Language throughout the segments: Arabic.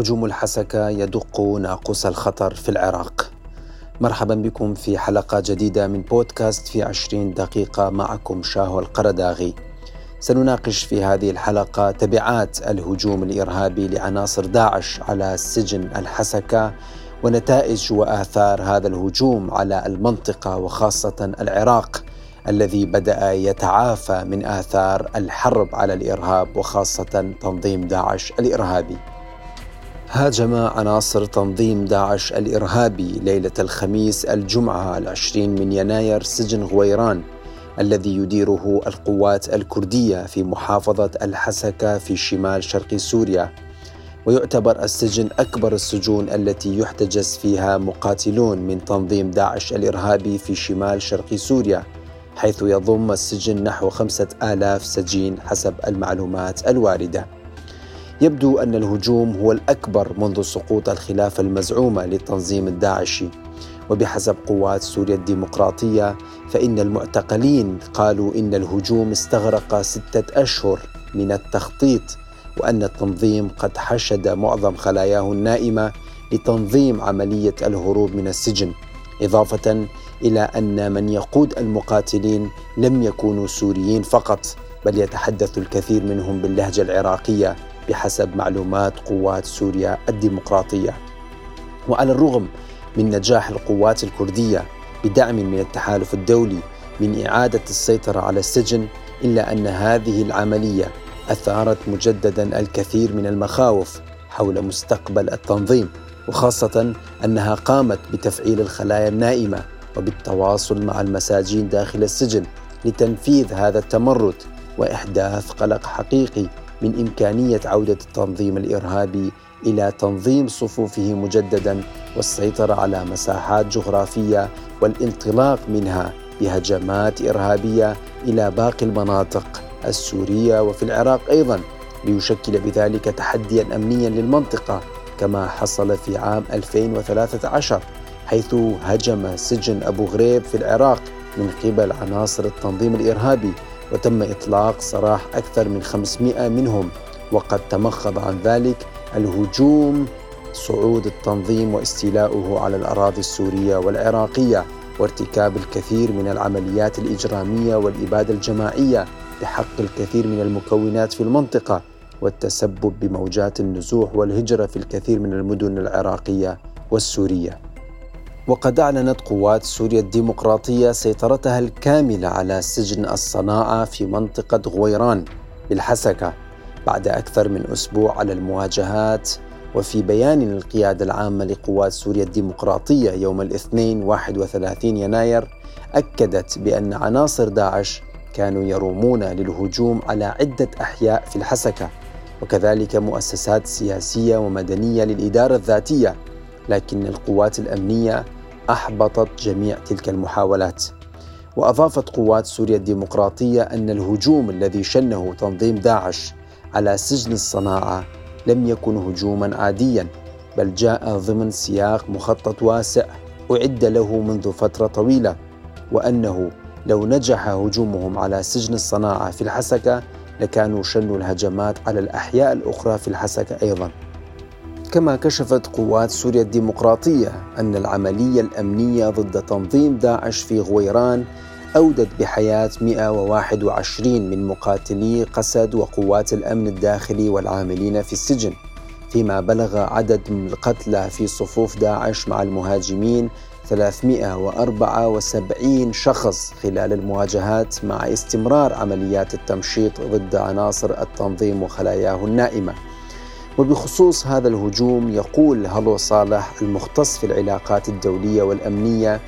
هجوم الحسكة يدق ناقوس الخطر في العراق مرحبا بكم في حلقة جديدة من بودكاست في عشرين دقيقة معكم شاهو القرداغي سنناقش في هذه الحلقة تبعات الهجوم الإرهابي لعناصر داعش على سجن الحسكة ونتائج وآثار هذا الهجوم على المنطقة وخاصة العراق الذي بدأ يتعافى من آثار الحرب على الإرهاب وخاصة تنظيم داعش الإرهابي. هاجم عناصر تنظيم داعش الإرهابي ليلة الخميس الجمعة العشرين من يناير سجن غويران الذي يديره القوات الكردية في محافظة الحسكة في شمال شرق سوريا. ويعتبر السجن أكبر السجون التي يحتجز فيها مقاتلون من تنظيم داعش الإرهابي في شمال شرق سوريا حيث يضم السجن نحو خمسة آلاف سجين حسب المعلومات الواردة. يبدو أن الهجوم هو الأكبر منذ سقوط الخلافة المزعومة للتنظيم الداعشي. وبحسب قوات سوريا الديمقراطية فإن المعتقلين قالوا إن الهجوم استغرق ستة أشهر من التخطيط وأن التنظيم قد حشد معظم خلاياه النائمة لتنظيم عملية الهروب من السجن إضافة إلى أن من يقود المقاتلين لم يكونوا سوريين فقط بل يتحدث الكثير منهم باللهجة العراقية. بحسب معلومات قوات سوريا الديمقراطية. وعلى الرغم من نجاح القوات الكردية بدعم من التحالف الدولي من إعادة السيطرة على السجن إلا أن هذه العملية أثارت مجددا الكثير من المخاوف حول مستقبل التنظيم وخاصة أنها قامت بتفعيل الخلايا النائمة وبالتواصل مع المساجين داخل السجن لتنفيذ هذا التمرد وإحداث قلق حقيقي من إمكانية عودة التنظيم الإرهابي إلى تنظيم صفوفه مجددا والسيطرة على مساحات جغرافية والانطلاق منها بهجمات إرهابية إلى باقي المناطق السورية وفي العراق أيضا ليشكل بذلك تحديا امنيا للمنطقة كما حصل في عام 2013 حيث هجم سجن أبو غريب في العراق من قبل عناصر التنظيم الإرهابي. وتم إطلاق سراح أكثر من 500 منهم. وقد تمخض عن ذلك الهجوم صعود التنظيم واستيلاؤه على الأراضي السورية والعراقية وارتكاب الكثير من العمليات الإجرامية والإبادة الجماعية بحق الكثير من المكونات في المنطقة والتسبب بموجات النزوح والهجرة في الكثير من المدن العراقية والسورية. وقد أعلنت قوات سوريا الديمقراطية سيطرتها الكاملة على سجن الصناعة في منطقة غويران بالحسكة بعد أكثر من أسبوع على المواجهات. وفي بيان للقيادة العامة لقوات سوريا الديمقراطية يوم الاثنين 31 يناير أكدت بأن عناصر داعش كانوا يرومون للهجوم على عدة أحياء في الحسكة وكذلك مؤسسات سياسية ومدنية للإدارة الذاتية. لكن القوات الأمنية أحبطت جميع تلك المحاولات. وأضافت قوات سوريا الديمقراطية أن الهجوم الذي شنه تنظيم داعش على سجن الصناعة لم يكن هجوما عاديا بل جاء ضمن سياق مخطط واسع أعد له منذ فترة طويلة وأنه لو نجح هجومهم على سجن الصناعة في الحسكة لكانوا شنوا الهجمات على الأحياء الأخرى في الحسكة أيضا. كما كشفت قوات سوريا الديمقراطية أن العملية الأمنية ضد تنظيم داعش في غويران أودت بحياة 121 من مقاتلي قسد وقوات الأمن الداخلي والعاملين في السجن فيما بلغ عدد القتلى في صفوف داعش مع المهاجمين 374 شخص خلال المواجهات مع استمرار عمليات التمشيط ضد عناصر التنظيم وخلاياه النائمة. وبخصوص هذا الهجوم يقول هلو صالح المختص في العلاقات الدولية والأمنية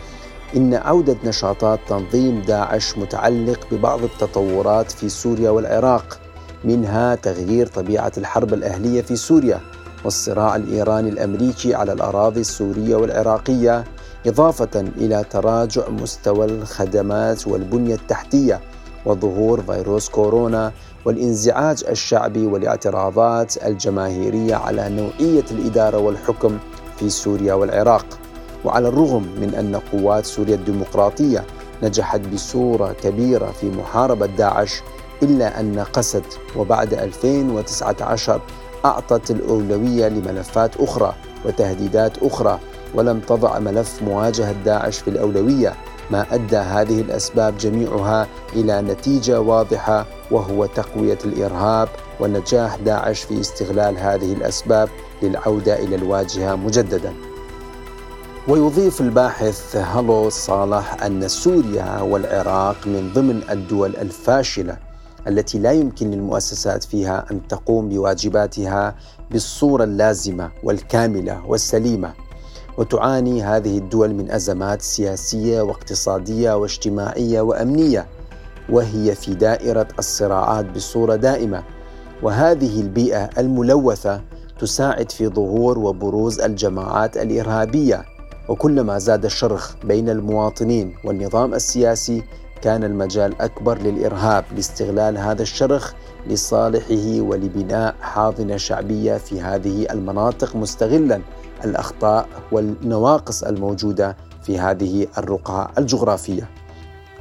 إن عودة نشاطات تنظيم داعش متعلق ببعض التطورات في سوريا والعراق منها تغيير طبيعة الحرب الأهلية في سوريا والصراع الإيراني الأمريكي على الأراضي السورية والعراقية إضافة إلى تراجع مستوى الخدمات والبنية التحتية وظهور فيروس كورونا والانزعاج الشعبي والاعتراضات الجماهيرية على نوعية الإدارة والحكم في سوريا والعراق. وعلى الرغم من أن قوات سوريا الديمقراطية نجحت بصورة كبيرة في محاربة داعش إلا أن قسد وبعد 2019 أعطت الأولوية لملفات أخرى وتهديدات أخرى ولم تضع ملف مواجهة داعش في الأولوية. ما أدى هذه الأسباب جميعها إلى نتيجة واضحة وهو تقوية الإرهاب ونجاح داعش في استغلال هذه الأسباب للعودة إلى الواجهة مجددا. ويضيف الباحث هالو صالح أن سوريا والعراق من ضمن الدول الفاشلة التي لا يمكن للمؤسسات فيها أن تقوم بواجباتها بالصورة اللازمة والكاملة والسليمة. وتعاني هذه الدول من أزمات سياسية واقتصادية واجتماعية وأمنية وهي في دائرة الصراعات بصورة دائمة. وهذه البيئة الملوثة تساعد في ظهور وبروز الجماعات الإرهابية. وكلما زاد الشرخ بين المواطنين والنظام السياسي كان المجال أكبر للإرهاب لاستغلال هذا الشرخ لصالحه ولبناء حاضنة شعبية في هذه المناطق مستغلا. الأخطاء والنواقص الموجودة في هذه الرقعة الجغرافية.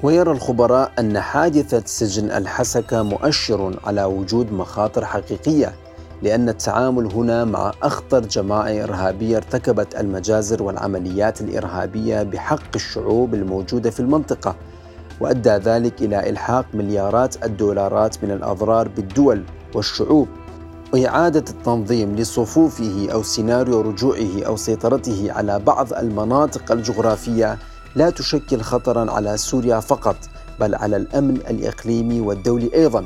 ويرى الخبراء أن حادثة سجن الحسكة مؤشر على وجود مخاطر حقيقية لأن التعامل هنا مع أخطر جماعة إرهابية ارتكبت المجازر والعمليات الإرهابية بحق الشعوب الموجودة في المنطقة وأدى ذلك إلى إلحاق مليارات الدولارات من الأضرار بالدول والشعوب وإعادة التنظيم لصفوفه أو سيناريو رجوعه أو سيطرته على بعض المناطق الجغرافية لا تشكل خطرا على سوريا فقط بل على الأمن الإقليمي والدولي أيضا.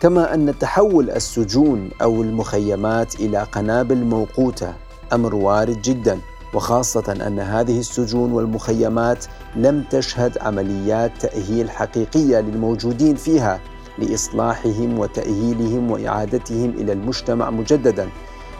كما أن تحول السجون أو المخيمات إلى قنابل موقوتة أمر وارد جدا وخاصة أن هذه السجون والمخيمات لم تشهد عمليات تأهيل حقيقية للموجودين فيها. لإصلاحهم وتأهيلهم وإعادتهم إلى المجتمع مجددا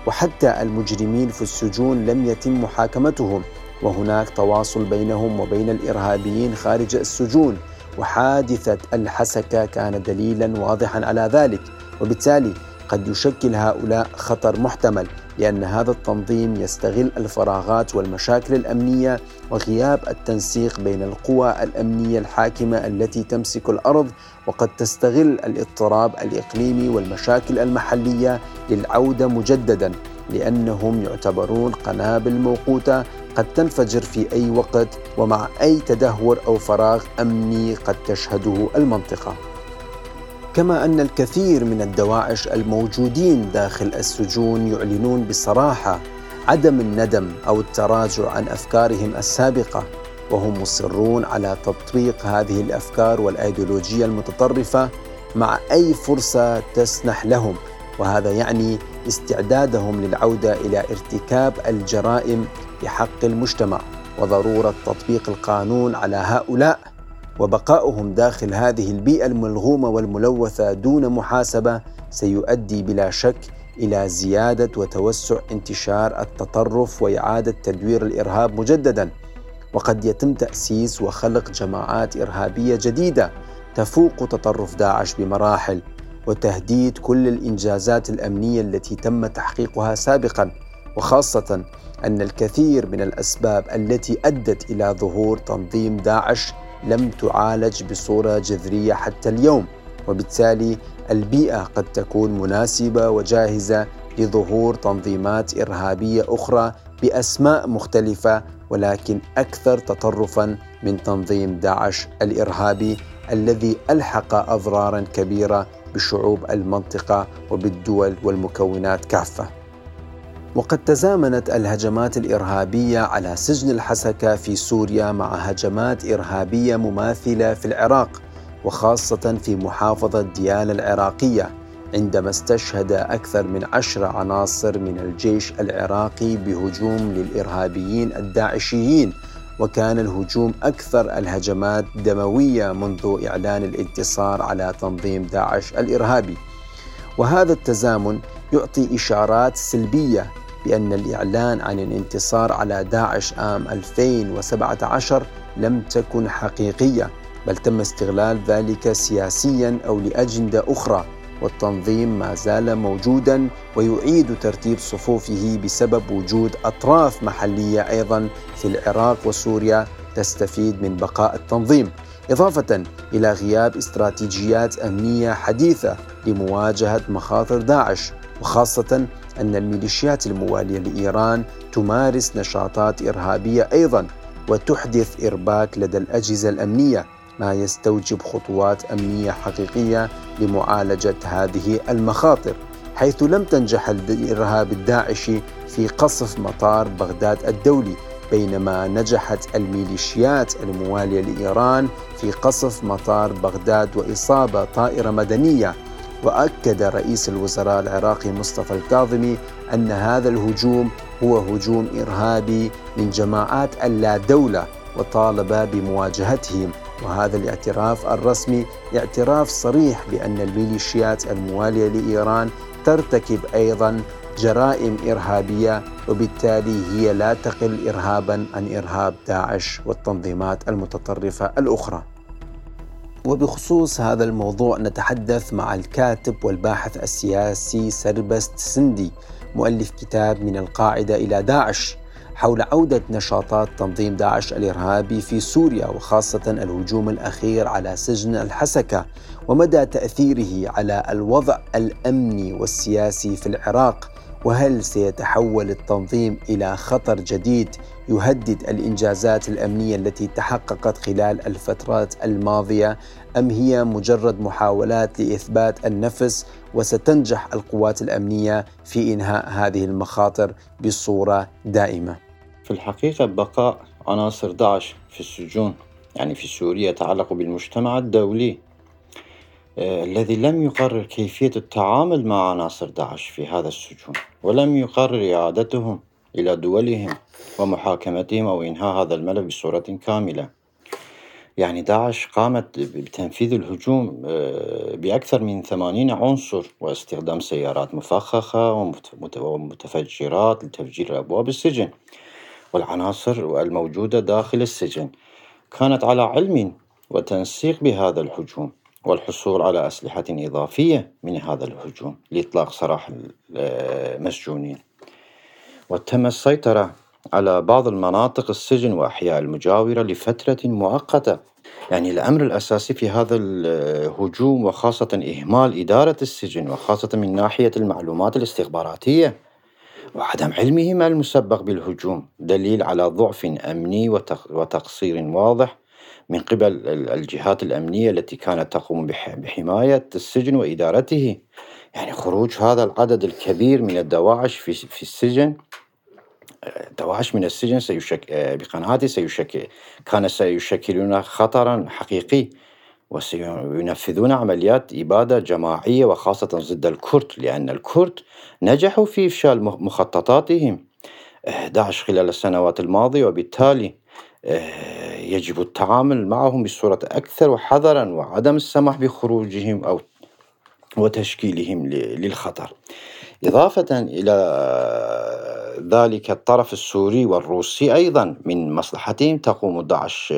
وحتى المجرمين في السجون لم يتم محاكمتهم. وهناك تواصل بينهم وبين الإرهابيين خارج السجون وحادثة الحسكة كان دليلا واضحا على ذلك. وبالتالي قد يشكل هؤلاء خطر محتمل لأن هذا التنظيم يستغل الفراغات والمشاكل الأمنية وغياب التنسيق بين القوى الأمنية الحاكمة التي تمسك الأرض وقد تستغل الاضطراب الإقليمي والمشاكل المحلية للعودة مجددا لأنهم يعتبرون قنابل موقوتة قد تنفجر في أي وقت ومع أي تدهور أو فراغ أمني قد تشهده المنطقة. كما أن الكثير من الدواعش الموجودين داخل السجون يعلنون بصراحة عدم الندم أو التراجع عن أفكارهم السابقة وهم مصرون على تطبيق هذه الأفكار والأيديولوجية المتطرفة مع أي فرصة تسنح لهم وهذا يعني استعدادهم للعودة إلى ارتكاب الجرائم بحق المجتمع وضرورة تطبيق القانون على هؤلاء. وبقاؤهم داخل هذه البيئة الملغومة والملوثة دون محاسبة سيؤدي بلا شك إلى زيادة وتوسع انتشار التطرف وإعادة تدوير الإرهاب مجددا. وقد يتم تأسيس وخلق جماعات إرهابية جديدة تفوق تطرف داعش بمراحل وتهديد كل الإنجازات الأمنية التي تم تحقيقها سابقا. وخاصة أن الكثير من الأسباب التي أدت إلى ظهور تنظيم داعش لم تعالج بصورة جذرية حتى اليوم وبالتالي البيئة قد تكون مناسبة وجاهزة لظهور تنظيمات إرهابية أخرى بأسماء مختلفة ولكن أكثر تطرفا من تنظيم داعش الإرهابي الذي ألحق أضرارا كبيرة بشعوب المنطقة وبالدول والمكونات كافة. وقد تزامنت الهجمات الإرهابية على سجن الحسكه في سوريا مع هجمات إرهابية مماثلة في العراق وخاصة في محافظة ديالى العراقية عندما استشهد أكثر من عشر عناصر من الجيش العراقي بهجوم للإرهابيين الداعشيين وكان الهجوم أكثر الهجمات دموية منذ إعلان الانتصار على تنظيم داعش الإرهابي. وهذا التزامن يعطي إشارات سلبية بأن الإعلان عن الانتصار على داعش عام 2017 لم تكن حقيقية بل تم استغلال ذلك سياسيا أو لأجندة أخرى والتنظيم ما زال موجودا ويعيد ترتيب صفوفه بسبب وجود أطراف محلية أيضا في العراق وسوريا تستفيد من بقاء التنظيم إضافة إلى غياب استراتيجيات أمنية حديثة لمواجهة مخاطر داعش وخاصة أن الميليشيات الموالية لإيران تمارس نشاطات إرهابية أيضا وتحدث إرباك لدى الأجهزة الأمنية ما يستوجب خطوات أمنية حقيقية لمعالجة هذه المخاطر حيث لم تنجح الإرهاب الداعشي في قصف مطار بغداد الدولي بينما نجحت الميليشيات الموالية لإيران في قصف مطار بغداد وإصابة طائرة مدنية. وأكد رئيس الوزراء العراقي مصطفى الكاظمي أن هذا الهجوم هو هجوم إرهابي من جماعات اللا دولة وطالب بمواجهتهم وهذا الاعتراف الرسمي اعتراف صريح بأن الميليشيات الموالية لإيران ترتكب أيضا جرائم إرهابية وبالتالي هي لا تقل ارهابا عن إرهاب داعش والتنظيمات المتطرفة الأخرى. وبخصوص هذا الموضوع نتحدث مع الكاتب والباحث السياسي سربست سندي مؤلف كتاب من القاعدة إلى داعش حول عودة نشاطات تنظيم داعش الإرهابي في سوريا وخاصة الهجوم الأخير على سجن الحسكة ومدى تأثيره على الوضع الأمني والسياسي في العراق. وهل سيتحول التنظيم إلى خطر جديد يهدد الإنجازات الأمنية التي تحققت خلال الفترات الماضية أم هي مجرد محاولات لإثبات النفس وستنجح القوات الأمنية في إنهاء هذه المخاطر بصورة دائمة. في الحقيقة بقاء عناصر داعش في السجون يعني في سوريا يتعلق بالمجتمع الدولي الذي لم يقرر كيفية التعامل مع عناصر داعش في هذا السجون ولم يقرر إعادتهم إلى دولهم ومحاكمتهم أو إنهاء هذا الملف بصورة كاملة. يعني داعش قامت بتنفيذ الهجوم آه، بأكثر من ثمانين عنصر واستخدام سيارات مفخخة ومتفجرات لتفجير أبواب السجن والعناصر الموجودة داخل السجن. كانت على علم وتنسيق بهذا الهجوم. والحصول على أسلحة إضافية من هذا الهجوم لإطلاق سراح المسجونين وتم السيطرة على بعض المناطق السجن وأحياء المجاورة لفترة مؤقتة. يعني الأمر الأساسي في هذا الهجوم وخاصة إهمال إدارة السجن وخاصة من ناحية المعلومات الاستخباراتية وعدم علمهم المسبق بالهجوم دليل على ضعف أمني وتقصير واضح من قبل الجهات الأمنية التي كانت تقوم بحماية السجن وإدارته. يعني خروج هذا العدد الكبير من الدواعش في, في السجن دواعش من السجن سيشك... بقناعتي سيشكل كان سيشكلون خطرا حقيقي وسينفذون عمليات إبادة جماعية وخاصة ضد الكرد لأن الكرد نجحوا في إفشال مخططاتهم. داعش خلال السنوات الماضية وبالتالي يجب التعامل معهم بصورة أكثر حذرا وعدم السماح بخروجهم أو وتشكيلهم للخطر. إضافة إلى ذلك الطرف السوري والروسي أيضا من مصلحتهم تقوم داعش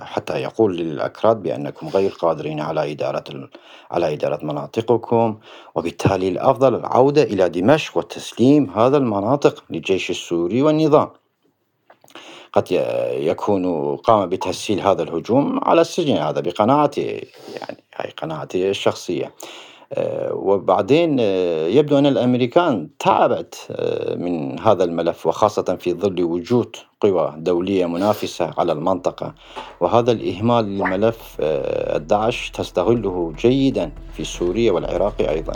حتى يقول للأكراد بأنكم غير قادرين على إدارة على إدارة مناطقكم وبالتالي الأفضل العودة إلى دمشق وتسليم هذا المناطق للجيش السوري والنظام. قد يكون قام بتسهيل هذا الهجوم على السجن هذا بقناعتي يعني هاي قناعتي الشخصية. آه، وبعدين آه، يبدو أن الأمريكان تعبت آه، من هذا الملف وخاصة في ظل وجود قوى دولية منافسة على المنطقة. وهذا الإهمال للملف الداعش تستغله جيدا في سوريا والعراق أيضا.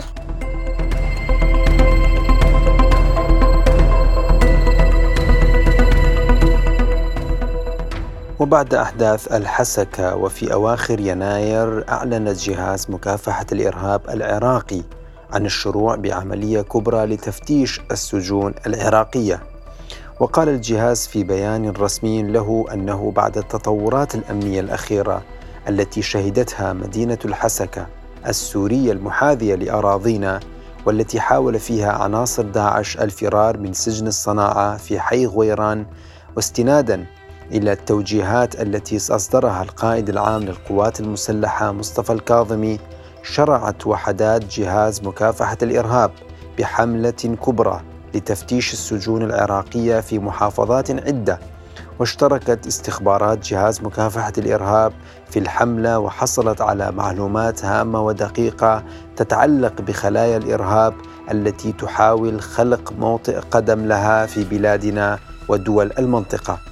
وبعد أحداث الحسكة وفي أواخر يناير أعلن جهاز مكافحة الإرهاب العراقي عن الشروع بعملية كبرى لتفتيش السجون العراقية. وقال الجهاز في بيان رسمي له أنه بعد التطورات الأمنية الأخيرة التي شهدتها مدينة الحسكة السورية المحاذية لأراضينا والتي حاول فيها عناصر داعش الفرار من سجن الصناعة في حي غويران واستنادا إلى التوجيهات التي اصدرها القائد العام للقوات المسلحة مصطفى الكاظمي شرعت وحدات جهاز مكافحة الإرهاب بحملة كبرى لتفتيش السجون العراقية في محافظات عدة واشتركت استخبارات جهاز مكافحة الإرهاب في الحملة وحصلت على معلومات هامة ودقيقة تتعلق بخلايا الإرهاب التي تحاول خلق موطئ قدم لها في بلادنا ودول المنطقة.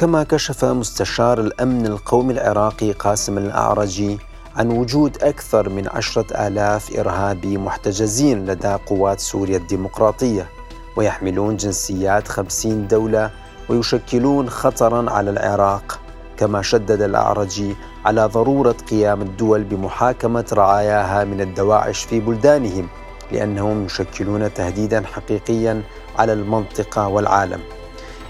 كما كشف مستشار الأمن القومي العراقي قاسم الأعرجي عن وجود أكثر من عشرة آلاف إرهابي محتجزين لدى قوات سوريا الديمقراطية ويحملون جنسيات خمسين دولة ويشكلون خطرا على العراق كما شدد الأعرجي على ضرورة قيام الدول بمحاكمة رعاياها من الدواعش في بلدانهم لأنهم يشكلون تهديدا حقيقيا على المنطقة والعالم.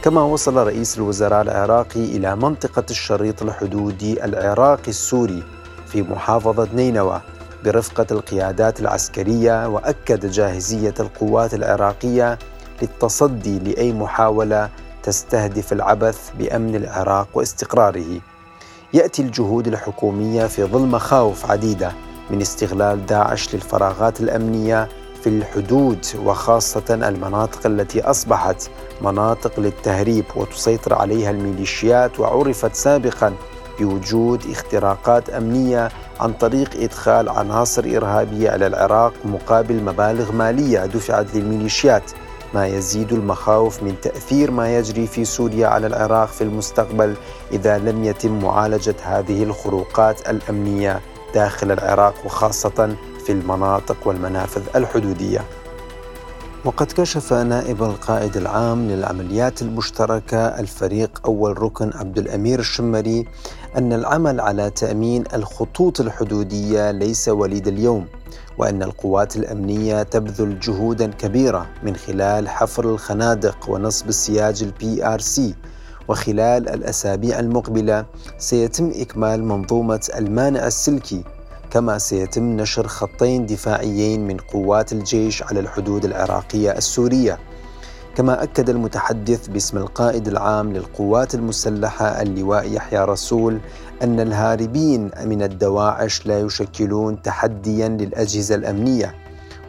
كما وصل رئيس الوزراء العراقي إلى منطقة الشريط الحدودي العراقي السوري في محافظة نينوى برفقة القيادات العسكرية وأكد جاهزية القوات العراقية للتصدي لأي محاولة تستهدف العبث بأمن العراق واستقراره. يأتي الجهود الحكومية في ظل مخاوف عديدة من استغلال داعش للفراغات الأمنية في الحدود وخاصة المناطق التي أصبحت مناطق للتهريب وتسيطر عليها الميليشيات وعرفت سابقا بوجود اختراقات أمنية عن طريق إدخال عناصر إرهابية على العراق مقابل مبالغ مالية دفعت للميليشيات. ما يزيد المخاوف من تأثير ما يجري في سوريا على العراق في المستقبل إذا لم يتم معالجة هذه الخروقات الأمنية داخل العراق وخاصة في المناطق والمنافذ الحدودية. وقد كشف نائب القائد العام للعمليات المشتركة الفريق أول ركن عبد الأمير الشمري أن العمل على تأمين الخطوط الحدودية ليس وليد اليوم وأن القوات الأمنية تبذل جهودا كبيرة من خلال حفر الخنادق ونصب السياج ال BRC وخلال الأسابيع المقبلة سيتم إكمال منظومة المانع السلكي كما سيتم نشر خطين دفاعيين من قوات الجيش على الحدود العراقية السورية. كما أكد المتحدث باسم القائد العام للقوات المسلحة اللواء يحيى رسول أن الهاربين من الدواعش لا يشكلون تحديا للأجهزة الأمنية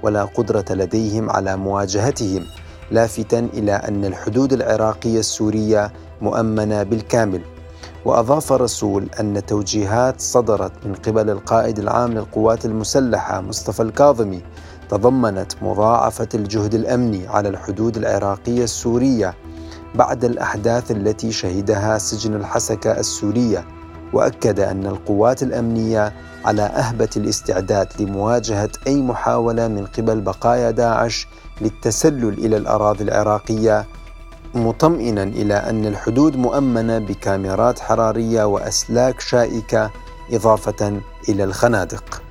ولا قدرة لديهم على مواجهتهم لافتا إلى أن الحدود العراقية السورية مؤمنة بالكامل. وأضاف الرسول أن توجيهات صدرت من قبل القائد العام للقوات المسلحة مصطفى الكاظمي تضمنت مضاعفة الجهد الأمني على الحدود العراقية السورية بعد الأحداث التي شهدها سجن الحسكة السورية وأكد أن القوات الأمنية على أهبة الاستعداد لمواجهة أي محاولة من قبل بقايا داعش للتسلل إلى الأراضي العراقية مطمئنا إلى أن الحدود مؤمنة بكاميرات حرارية وأسلاك شائكة إضافة إلى الخنادق.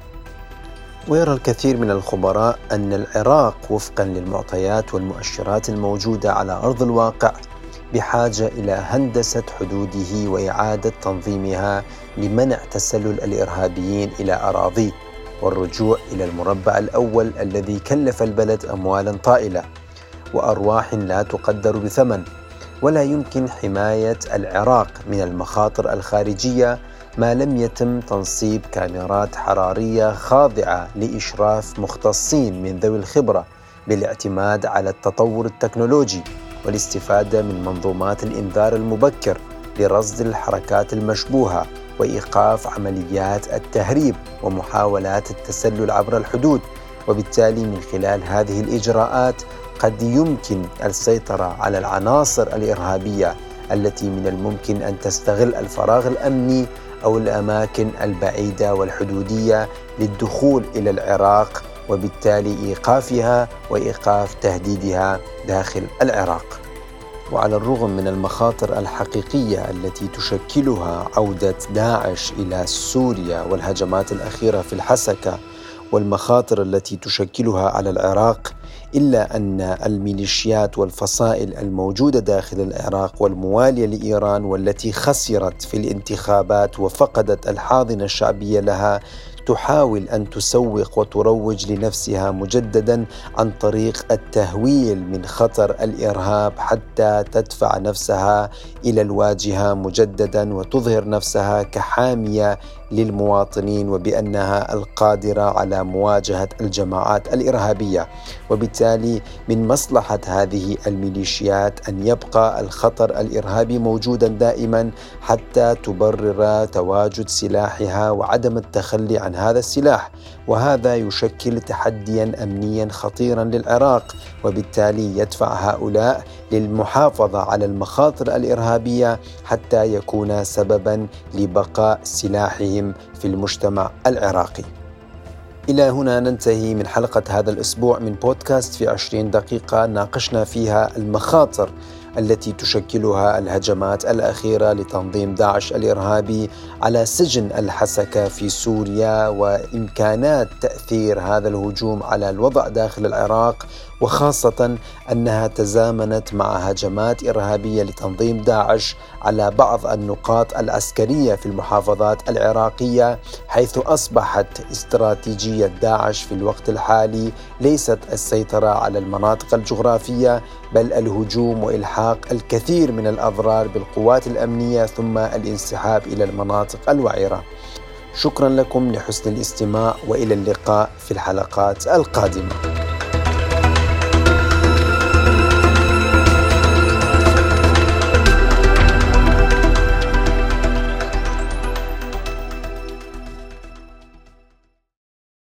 ويرى الكثير من الخبراء أن العراق وفقا للمعطيات والمؤشرات الموجودة على أرض الواقع بحاجة إلى هندسة حدوده وإعادة تنظيمها لمنع تسلل الإرهابيين إلى اراضيه والرجوع إلى المربع الأول الذي كلف البلد اموالا طائلة وأرواح لا تقدر بثمن ولا يمكن حماية العراق من المخاطر الخارجية ما لم يتم تنصيب كاميرات حرارية خاضعة لإشراف مختصين من ذوي الخبرة بالاعتماد على التطور التكنولوجي والاستفادة من منظومات الإنذار المبكر لرصد الحركات المشبوهة وإيقاف عمليات التهريب ومحاولات التسلل عبر الحدود. وبالتالي من خلال هذه الإجراءات قد يمكن السيطرة على العناصر الإرهابية التي من الممكن أن تستغل الفراغ الأمني أو الأماكن البعيدة والحدودية للدخول إلى العراق وبالتالي إيقافها وإيقاف تهديدها داخل العراق. وعلى الرغم من المخاطر الحقيقية التي تشكلها عودة داعش إلى سوريا والهجمات الأخيرة في الحسكة والمخاطر التي تشكلها على العراق إلا أن الميليشيات والفصائل الموجودة داخل العراق والموالية لإيران والتي خسرت في الانتخابات وفقدت الحاضنة الشعبية لها تحاول أن تسوق وتروج لنفسها مجددا عن طريق التهويل من خطر الإرهاب حتى تدفع نفسها إلى الواجهة مجددا وتظهر نفسها كحامية للمواطنين وبأنها القادرة على مواجهة الجماعات الإرهابية. وبالتالي من مصلحة هذه الميليشيات أن يبقى الخطر الإرهابي موجودا دائما حتى تبرر تواجد سلاحها وعدم التخلي عن هذا السلاح. وهذا يشكل تحديا امنيا خطيرا للعراق وبالتالي يدفع هؤلاء للمحافظة على المخاطر الإرهابية حتى يكون سببا لبقاء سلاحهم في المجتمع العراقي. إلى هنا ننتهي من حلقة هذا الأسبوع من بودكاست في عشرين دقيقة ناقشنا فيها المخاطر التي تشكلها الهجمات الأخيرة لتنظيم داعش الإرهابي على سجن الحسكة في سوريا وإمكانات تأثير هذا الهجوم على الوضع داخل العراق وخاصة أنها تزامنت مع هجمات إرهابية لتنظيم داعش على بعض النقاط العسكرية في المحافظات العراقية حيث أصبحت استراتيجية داعش في الوقت الحالي ليست السيطرة على المناطق الجغرافية بل الهجوم وإلحاق الكثير من الأضرار بالقوات الأمنية ثم الانسحاب إلى المناطق الوعرة. شكرا لكم لحسن الاستماع وإلى اللقاء في الحلقات القادمة.